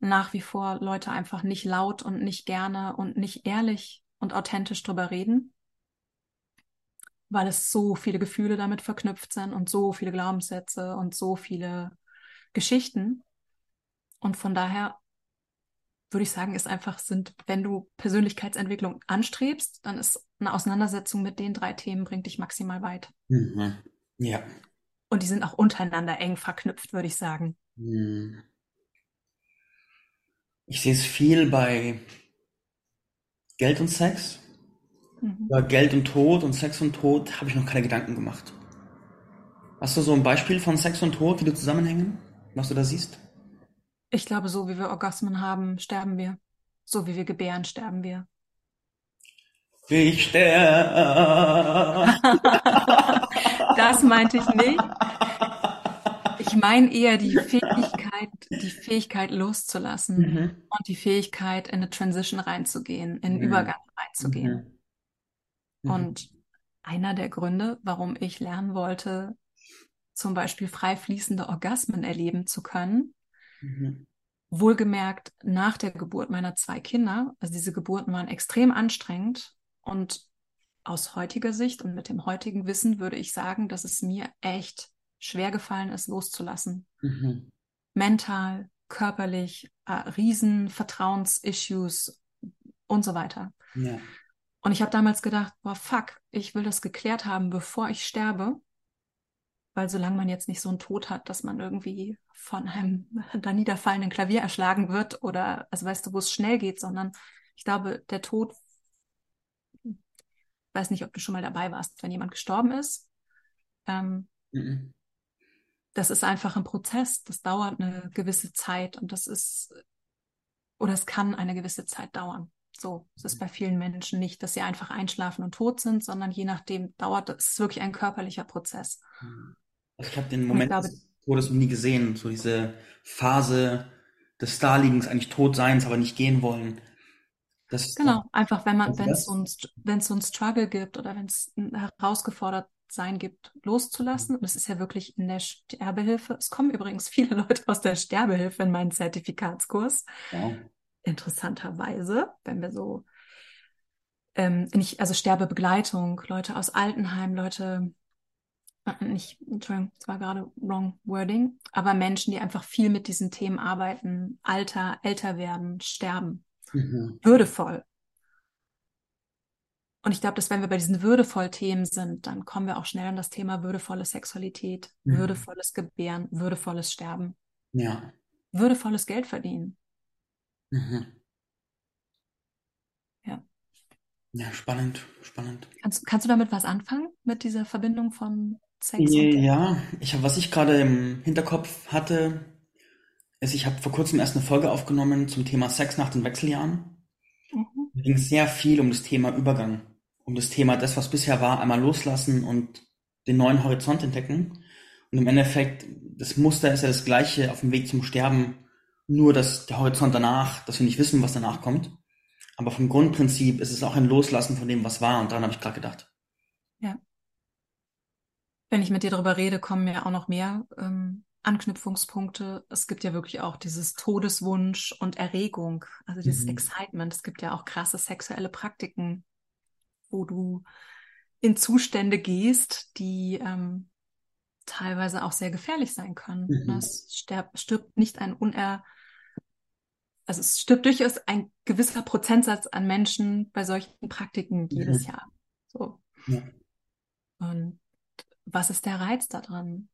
nach wie vor Leute einfach nicht laut und nicht gerne und nicht ehrlich und authentisch drüber reden, weil es so viele Gefühle damit verknüpft sind und so viele Glaubenssätze und so viele Geschichten. Und von daher würde ich sagen, ist einfach, sind, wenn du Persönlichkeitsentwicklung anstrebst, dann ist eine Auseinandersetzung mit den drei Themen bringt dich maximal weit. Mhm. Ja. Und die sind auch untereinander eng verknüpft, würde ich sagen. Mhm. Ich sehe es viel bei Geld und Sex. Mhm. Über Geld und Tod und Sex und Tod habe ich noch keine Gedanken gemacht. Hast du so ein Beispiel von Sex und Tod, wie du zusammenhängen, was du da siehst? Ich glaube, so wie wir Orgasmen haben, sterben wir. So wie wir gebären, sterben wir. Ich sterbe. das meinte ich nicht. Ich meine eher die Fähigkeit, die Fähigkeit loszulassen mhm. und die Fähigkeit, in eine Transition reinzugehen, in einen mhm. Übergang reinzugehen. Mhm. Und einer der Gründe, warum ich lernen wollte, zum Beispiel frei fließende Orgasmen erleben zu können, Mhm. Wohlgemerkt nach der Geburt meiner zwei Kinder, also diese Geburten waren extrem anstrengend und aus heutiger Sicht und mit dem heutigen Wissen würde ich sagen, dass es mir echt schwer gefallen ist, loszulassen. Mhm. Mental, körperlich, äh, riesen Vertrauensissues und so weiter. Ja. Und ich habe damals gedacht, boah, fuck, ich will das geklärt haben, bevor ich sterbe weil solange man jetzt nicht so einen Tod hat, dass man irgendwie von einem da niederfallenden Klavier erschlagen wird oder, also weißt du, wo es schnell geht, sondern ich glaube, der Tod, ich weiß nicht, ob du schon mal dabei warst, wenn jemand gestorben ist. Ähm, mhm. Das ist einfach ein Prozess, das dauert eine gewisse Zeit und das ist, oder es kann eine gewisse Zeit dauern. So, es ist bei vielen Menschen nicht, dass sie einfach einschlafen und tot sind, sondern je nachdem dauert es wirklich ein körperlicher Prozess. Mhm. Also ich habe den Moment glaube, des Todes noch nie gesehen. So diese Phase des Darliegens, eigentlich tot seins, aber nicht gehen wollen. Das, genau, einfach wenn man, wenn es so, ein, so ein Struggle gibt oder wenn es herausgefordert sein gibt, loszulassen. Und es ist ja wirklich in der Sterbehilfe. Es kommen übrigens viele Leute aus der Sterbehilfe in meinen Zertifikatskurs. Ja. Interessanterweise, wenn wir so ähm, nicht, also Sterbebegleitung, Leute aus Altenheim, Leute nicht, Entschuldigung, das war gerade wrong wording, aber Menschen, die einfach viel mit diesen Themen arbeiten, Alter, älter werden, sterben, mhm. würdevoll. Und ich glaube, dass wenn wir bei diesen würdevoll Themen sind, dann kommen wir auch schnell an das Thema würdevolle Sexualität, mhm. würdevolles Gebären, würdevolles Sterben. Ja. Würdevolles Geld verdienen. Mhm. Ja. Ja, spannend, spannend. Kannst, kannst du damit was anfangen, mit dieser Verbindung von Sex Ja, ich habe, was ich gerade im Hinterkopf hatte, ist, ich habe vor kurzem erst eine Folge aufgenommen zum Thema Sex nach den Wechseljahren. Mhm. Da ging sehr viel um das Thema Übergang, um das Thema, das, was bisher war, einmal loslassen und den neuen Horizont entdecken. Und im Endeffekt, das Muster ist ja das gleiche auf dem Weg zum Sterben, nur dass der Horizont danach, dass wir nicht wissen, was danach kommt. Aber vom Grundprinzip ist es auch ein Loslassen von dem, was war. Und daran habe ich gerade gedacht. Wenn ich mit dir darüber rede, kommen mir auch noch mehr ähm, Anknüpfungspunkte. Es gibt ja wirklich auch dieses Todeswunsch und Erregung, also dieses mhm. Excitement. Es gibt ja auch krasse sexuelle Praktiken, wo du in Zustände gehst, die ähm, teilweise auch sehr gefährlich sein können. Mhm. Es stirbt, stirbt nicht ein uner also es stirbt durchaus ein gewisser Prozentsatz an Menschen bei solchen Praktiken jedes mhm. Jahr. So. Ja. Und was ist der Reiz da drin?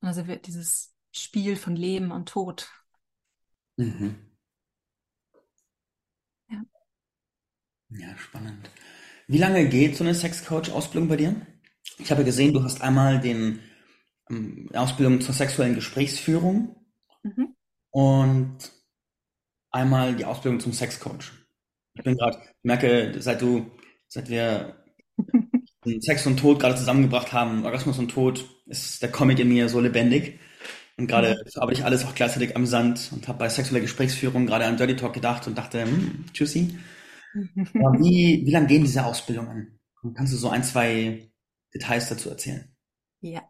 Also wird dieses Spiel von Leben und Tod. Mhm. Ja. Ja, spannend. Wie lange geht so eine Sexcoach-Ausbildung bei dir? Ich habe gesehen, du hast einmal den ähm, Ausbildung zur sexuellen Gesprächsführung mhm. und einmal die Ausbildung zum Sexcoach. Ich bin gerade, merke, seit du, seit wir Sex und Tod gerade zusammengebracht haben, Orgasmus und Tod, ist der Comic in mir so lebendig. Und gerade mhm. arbeite ich alles auch gleichzeitig amüsant und habe bei sexueller Gesprächsführung gerade an Dirty Talk gedacht und dachte, hm, tschüssi. wie, wie lange gehen diese Ausbildungen? Kannst du so ein, zwei Details dazu erzählen? Ja.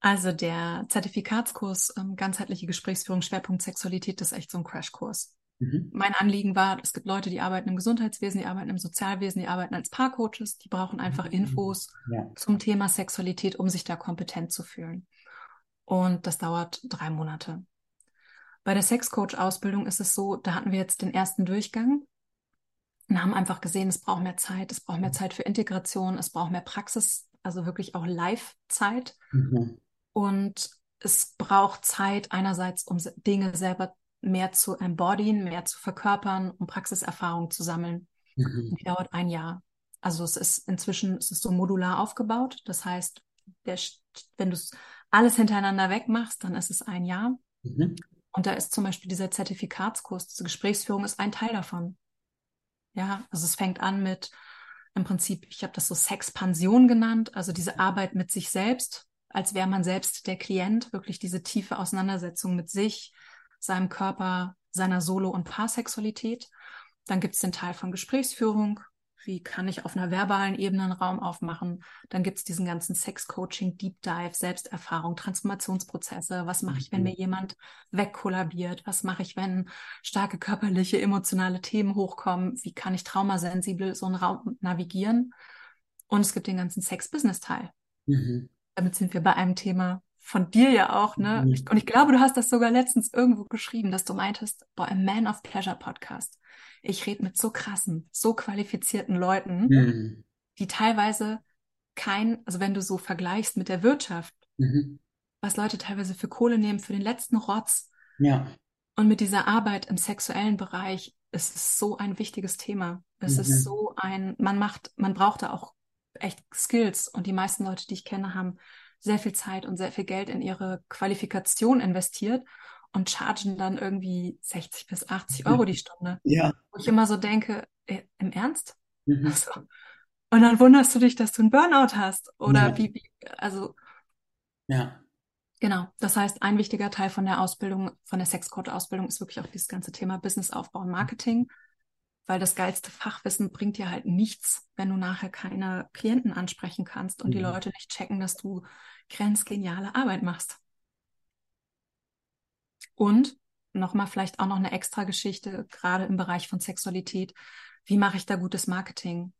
Also der Zertifikatskurs ähm, ganzheitliche Gesprächsführung Schwerpunkt Sexualität das ist echt so ein Crashkurs. Mhm. Mein Anliegen war, es gibt Leute, die arbeiten im Gesundheitswesen, die arbeiten im Sozialwesen, die arbeiten als Paarcoaches, die brauchen einfach mhm. Infos ja. zum Thema Sexualität, um sich da kompetent zu fühlen. Und das dauert drei Monate. Bei der Sexcoach-Ausbildung ist es so, da hatten wir jetzt den ersten Durchgang und haben einfach gesehen, es braucht mehr Zeit, es braucht mehr Zeit für Integration, es braucht mehr Praxis, also wirklich auch Live-Zeit. Mhm. Und es braucht Zeit einerseits, um Dinge selber mehr zu embodyen, mehr zu verkörpern, um Praxiserfahrung zu sammeln. Mhm. Die dauert ein Jahr. Also es ist inzwischen es ist so modular aufgebaut. Das heißt, der, wenn du alles hintereinander wegmachst, dann ist es ein Jahr. Mhm. Und da ist zum Beispiel dieser Zertifikatskurs, diese Gesprächsführung ist ein Teil davon. Ja, also es fängt an mit im Prinzip, ich habe das so Sexpansion genannt, also diese Arbeit mit sich selbst, als wäre man selbst der Klient, wirklich diese tiefe Auseinandersetzung mit sich, seinem Körper, seiner Solo- und Paarsexualität. Dann gibt es den Teil von Gesprächsführung. Wie kann ich auf einer verbalen Ebene einen Raum aufmachen? Dann gibt es diesen ganzen Sex-Coaching, Deep Dive, Selbsterfahrung, Transformationsprozesse. Was mache ich, wenn mhm. mir jemand wegkollabiert? Was mache ich, wenn starke körperliche, emotionale Themen hochkommen? Wie kann ich traumasensibel so einen Raum navigieren? Und es gibt den ganzen Sex-Business-Teil. Mhm. Damit sind wir bei einem Thema, von dir ja auch, ne? Mhm. Und ich glaube, du hast das sogar letztens irgendwo geschrieben, dass du meintest, boah, im Man of Pleasure Podcast. Ich rede mit so krassen, so qualifizierten Leuten, mhm. die teilweise kein, also wenn du so vergleichst mit der Wirtschaft, mhm. was Leute teilweise für Kohle nehmen, für den letzten Rotz. Ja. Und mit dieser Arbeit im sexuellen Bereich ist es so ein wichtiges Thema. Es ist mhm. so ein, man macht, man braucht da auch echt Skills und die meisten Leute, die ich kenne, haben sehr viel Zeit und sehr viel Geld in ihre Qualifikation investiert und chargen dann irgendwie 60 bis 80 Euro die Stunde. Ja. Wo ich immer so denke, äh, im Ernst? Mhm. Also, und dann wunderst du dich, dass du einen Burnout hast. Oder ja. wie, wie, also. Ja. Genau. Das heißt, ein wichtiger Teil von der Ausbildung, von der Sexcode-Ausbildung ist wirklich auch dieses ganze Thema Businessaufbau und Marketing weil das geilste Fachwissen bringt dir halt nichts, wenn du nachher keine Klienten ansprechen kannst und mhm. die Leute nicht checken, dass du grenzgeniale Arbeit machst. Und nochmal vielleicht auch noch eine extra Geschichte, gerade im Bereich von Sexualität. Wie mache ich da gutes Marketing?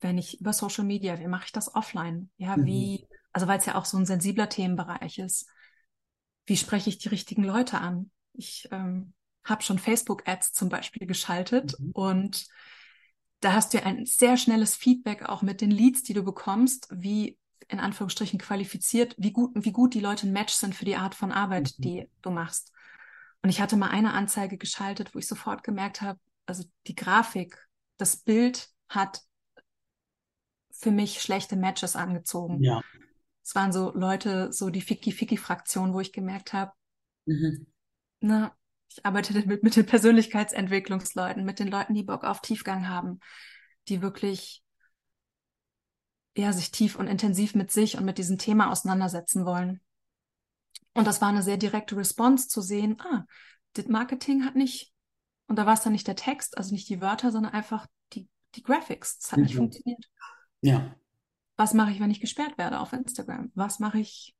Wenn ich über Social Media, wie mache ich das offline? Ja, mhm. wie, also weil es ja auch so ein sensibler Themenbereich ist. Wie spreche ich die richtigen Leute an? Ich ähm, habe schon Facebook-Ads zum Beispiel geschaltet mhm. und da hast du ein sehr schnelles Feedback auch mit den Leads, die du bekommst, wie in Anführungsstrichen qualifiziert, wie gut, wie gut die Leute ein Match sind für die Art von Arbeit, mhm. die du machst. Und ich hatte mal eine Anzeige geschaltet, wo ich sofort gemerkt habe, also die Grafik, das Bild hat für mich schlechte Matches angezogen. Ja. Es waren so Leute, so die Ficky-Ficky-Fraktion, wo ich gemerkt habe, mhm. na, ich arbeite mit, mit den Persönlichkeitsentwicklungsleuten, mit den Leuten, die Bock auf Tiefgang haben, die wirklich ja, sich tief und intensiv mit sich und mit diesem Thema auseinandersetzen wollen. Und das war eine sehr direkte Response zu sehen, ah, das Marketing hat nicht, und da war es dann nicht der Text, also nicht die Wörter, sondern einfach die, die Graphics. Das hat mhm. nicht funktioniert. Ja. Was mache ich, wenn ich gesperrt werde auf Instagram? Was mache ich,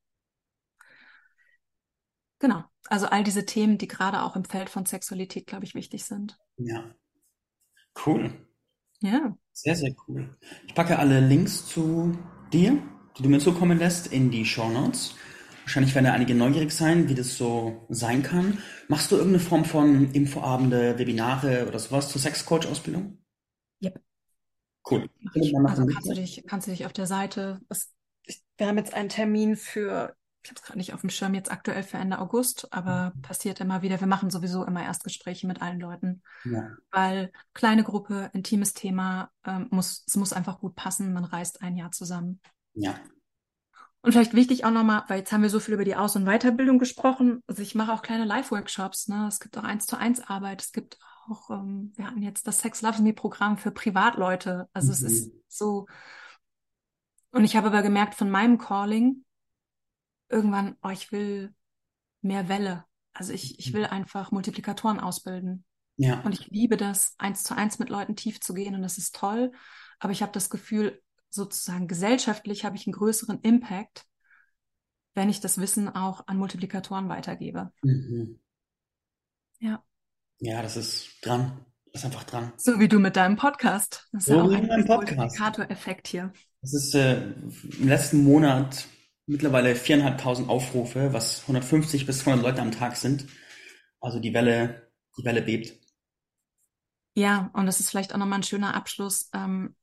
Genau. Also all diese Themen, die gerade auch im Feld von Sexualität, glaube ich, wichtig sind. Ja. Cool. Ja. Sehr, sehr cool. Ich packe alle Links zu dir, die du mir zukommen lässt, in die Show Notes. Wahrscheinlich werden da einige neugierig sein, wie das so sein kann. Machst du irgendeine Form von Infoabende, Webinare oder sowas zur Sexcoach-Ausbildung? Yep. Cool. Also kannst du, dich, kannst du dich auf der Seite, wir haben jetzt einen Termin für ich habe es gerade nicht auf dem Schirm jetzt aktuell für Ende August, aber mhm. passiert immer wieder. Wir machen sowieso immer Erstgespräche mit allen Leuten, ja. weil kleine Gruppe, intimes Thema, ähm, muss, es muss einfach gut passen. Man reist ein Jahr zusammen. Ja. Und vielleicht wichtig auch nochmal, weil jetzt haben wir so viel über die Aus- und Weiterbildung gesprochen. Also ich mache auch kleine Live-Workshops. Ne? Es gibt auch eins zu eins Arbeit. Es gibt auch, ähm, wir hatten jetzt das Sex Loves Me Programm für Privatleute. Also mhm. es ist so, Und ich habe aber gemerkt von meinem Calling irgendwann, oh, ich will mehr Welle. Also ich, ich will einfach Multiplikatoren ausbilden. Ja. Und ich liebe das, eins zu eins mit Leuten tief zu gehen und das ist toll. Aber ich habe das Gefühl, sozusagen gesellschaftlich habe ich einen größeren Impact, wenn ich das Wissen auch an Multiplikatoren weitergebe. Mhm. Ja. Ja, das ist dran. Das ist einfach dran. So wie du mit deinem Podcast. Das ist So ja auch wie ein mit meinem Podcast. Multiplikatoreffekt hier. Das ist äh, im letzten Monat mittlerweile viereinhalbtausend Aufrufe, was 150 bis 200 Leute am Tag sind. Also die Welle, die Welle bebt. Ja, und das ist vielleicht auch nochmal ein schöner Abschluss, ähm,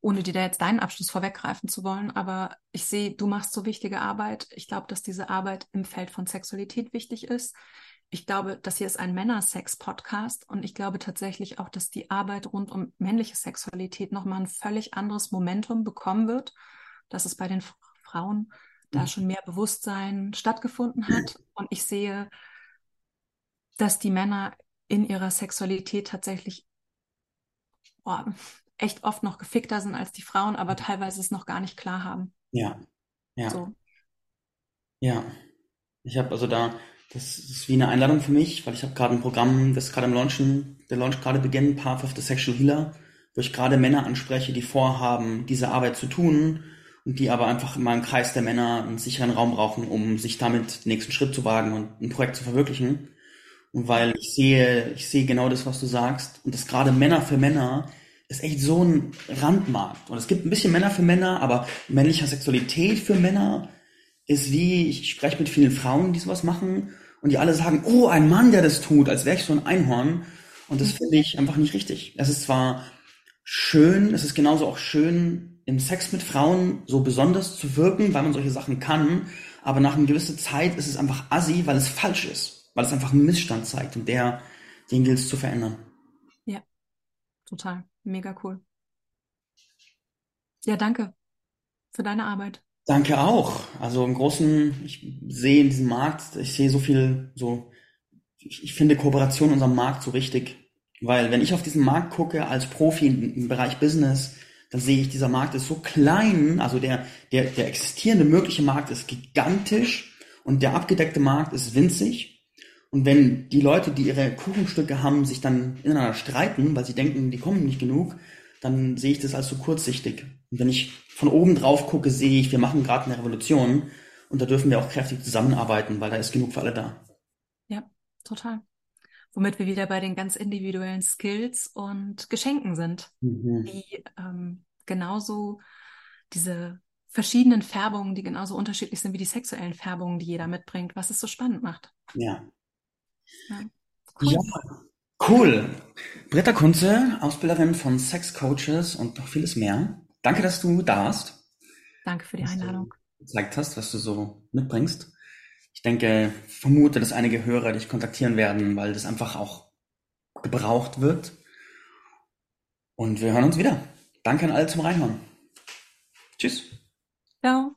ohne dir da jetzt deinen Abschluss vorweggreifen zu wollen, aber ich sehe, du machst so wichtige Arbeit. Ich glaube, dass diese Arbeit im Feld von Sexualität wichtig ist. Ich glaube, das hier ist ein Männersex-Podcast und ich glaube tatsächlich auch, dass die Arbeit rund um männliche Sexualität nochmal ein völlig anderes Momentum bekommen wird, dass es bei den Frauen da Mhm. schon mehr Bewusstsein stattgefunden hat. Und ich sehe, dass die Männer in ihrer Sexualität tatsächlich boah, echt oft noch gefickter sind als die Frauen, aber teilweise es noch gar nicht klar haben. Ja, ja, So. ja. Ich habe also da, das ist wie eine Einladung für mich, weil ich habe gerade ein Programm, das gerade im Launchen, der Launch gerade beginnt, Path of the Sexual Healer, wo ich gerade Männer anspreche, die vorhaben, diese Arbeit zu tun die aber einfach in meinem Kreis der Männer einen sicheren Raum brauchen, um sich damit den nächsten Schritt zu wagen und ein Projekt zu verwirklichen. Und weil ich sehe, ich sehe genau das, was du sagst. Und das gerade Männer für Männer ist echt so ein Randmarkt. Und es gibt ein bisschen Männer für Männer, aber männlicher Sexualität für Männer ist wie, ich spreche mit vielen Frauen, die sowas machen, und die alle sagen, oh, ein Mann, der das tut, als wäre ich so ein Einhorn. Und das finde ich einfach nicht richtig. Es ist zwar schön, es ist genauso auch schön, im Sex mit Frauen so besonders zu wirken, weil man solche Sachen kann, aber nach einer gewissen Zeit ist es einfach assi, weil es falsch ist, weil es einfach einen Missstand zeigt und der, den gilt es zu verändern. Ja, total. Mega cool. Ja, danke für deine Arbeit. Danke auch. Also im Großen, ich sehe in diesem Markt, ich sehe so viel, so, ich, ich finde Kooperation in unserem Markt so wichtig. Weil wenn ich auf diesen Markt gucke als Profi im, im Bereich Business, dann sehe ich, dieser Markt ist so klein, also der, der, der existierende mögliche Markt ist gigantisch und der abgedeckte Markt ist winzig. Und wenn die Leute, die ihre Kuchenstücke haben, sich dann ineinander streiten, weil sie denken, die kommen nicht genug, dann sehe ich das als so kurzsichtig. Und wenn ich von oben drauf gucke, sehe ich, wir machen gerade eine Revolution und da dürfen wir auch kräftig zusammenarbeiten, weil da ist genug für alle da. Ja, total. Womit wir wieder bei den ganz individuellen Skills und Geschenken sind, Mhm. die ähm, genauso diese verschiedenen Färbungen, die genauso unterschiedlich sind wie die sexuellen Färbungen, die jeder mitbringt, was es so spannend macht. Ja. Ja, cool. Ja, cool. Britta Kunze, Ausbilderin von Sex Coaches und noch vieles mehr. Danke, dass du da warst, Danke für die Einladung. gezeigt hast, was du so mitbringst. Ich denke, vermute, dass einige Hörer dich kontaktieren werden, weil das einfach auch gebraucht wird. Und wir hören uns wieder. Danke an alle zum Reinhören. Tschüss. Ciao.